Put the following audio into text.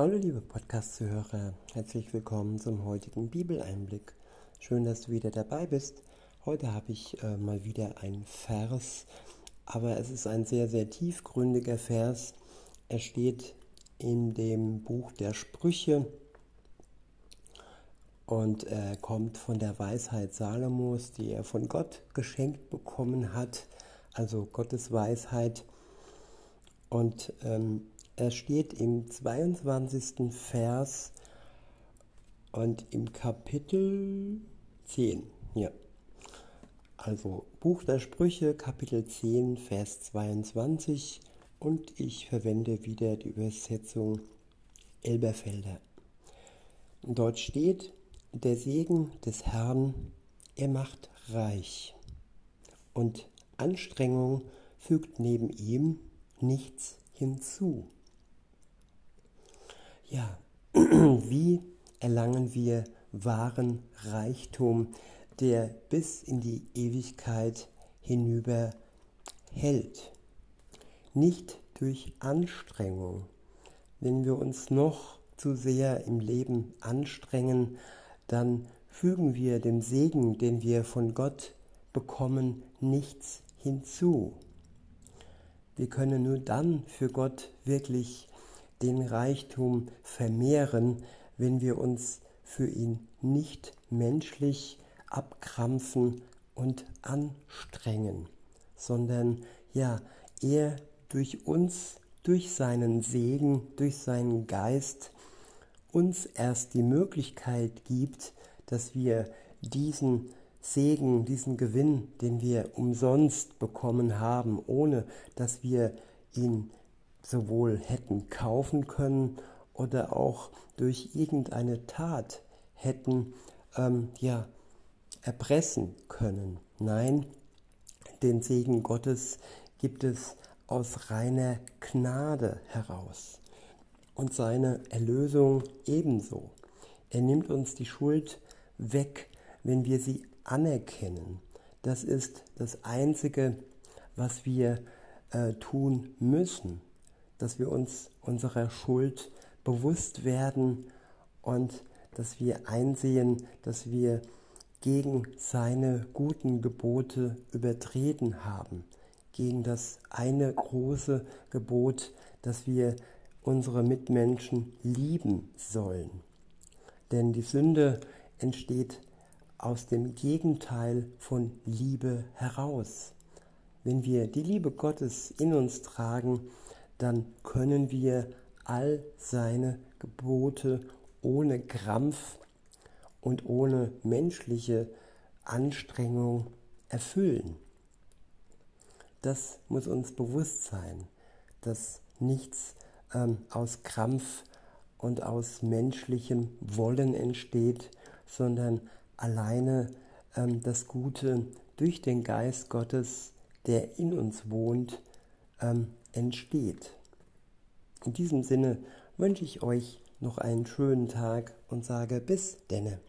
Hallo liebe Podcast-Zuhörer, herzlich willkommen zum heutigen Bibeleinblick. Schön, dass du wieder dabei bist. Heute habe ich äh, mal wieder einen Vers, aber es ist ein sehr, sehr tiefgründiger Vers. Er steht in dem Buch der Sprüche und er kommt von der Weisheit Salomos, die er von Gott geschenkt bekommen hat, also Gottes Weisheit. Und ähm, er steht im 22. Vers und im Kapitel 10. Ja. Also Buch der Sprüche, Kapitel 10, Vers 22 und ich verwende wieder die Übersetzung Elberfelder. Dort steht, der Segen des Herrn, er macht reich und Anstrengung fügt neben ihm nichts hinzu. Ja, wie erlangen wir wahren Reichtum, der bis in die Ewigkeit hinüber hält? Nicht durch Anstrengung. Wenn wir uns noch zu sehr im Leben anstrengen, dann fügen wir dem Segen, den wir von Gott bekommen, nichts hinzu. Wir können nur dann für Gott wirklich den Reichtum vermehren, wenn wir uns für ihn nicht menschlich abkrampfen und anstrengen, sondern ja, er durch uns, durch seinen Segen, durch seinen Geist uns erst die Möglichkeit gibt, dass wir diesen Segen, diesen Gewinn, den wir umsonst bekommen haben, ohne dass wir ihn sowohl hätten kaufen können oder auch durch irgendeine Tat hätten ähm, ja, erpressen können. Nein, den Segen Gottes gibt es aus reiner Gnade heraus und seine Erlösung ebenso. Er nimmt uns die Schuld weg, wenn wir sie anerkennen. Das ist das Einzige, was wir äh, tun müssen dass wir uns unserer Schuld bewusst werden und dass wir einsehen, dass wir gegen seine guten Gebote übertreten haben, gegen das eine große Gebot, dass wir unsere Mitmenschen lieben sollen. Denn die Sünde entsteht aus dem Gegenteil von Liebe heraus. Wenn wir die Liebe Gottes in uns tragen, dann können wir all seine Gebote ohne Krampf und ohne menschliche Anstrengung erfüllen. Das muss uns bewusst sein, dass nichts ähm, aus Krampf und aus menschlichem Wollen entsteht, sondern alleine ähm, das Gute durch den Geist Gottes, der in uns wohnt, ähm, entsteht. In diesem Sinne wünsche ich euch noch einen schönen Tag und sage bis denne.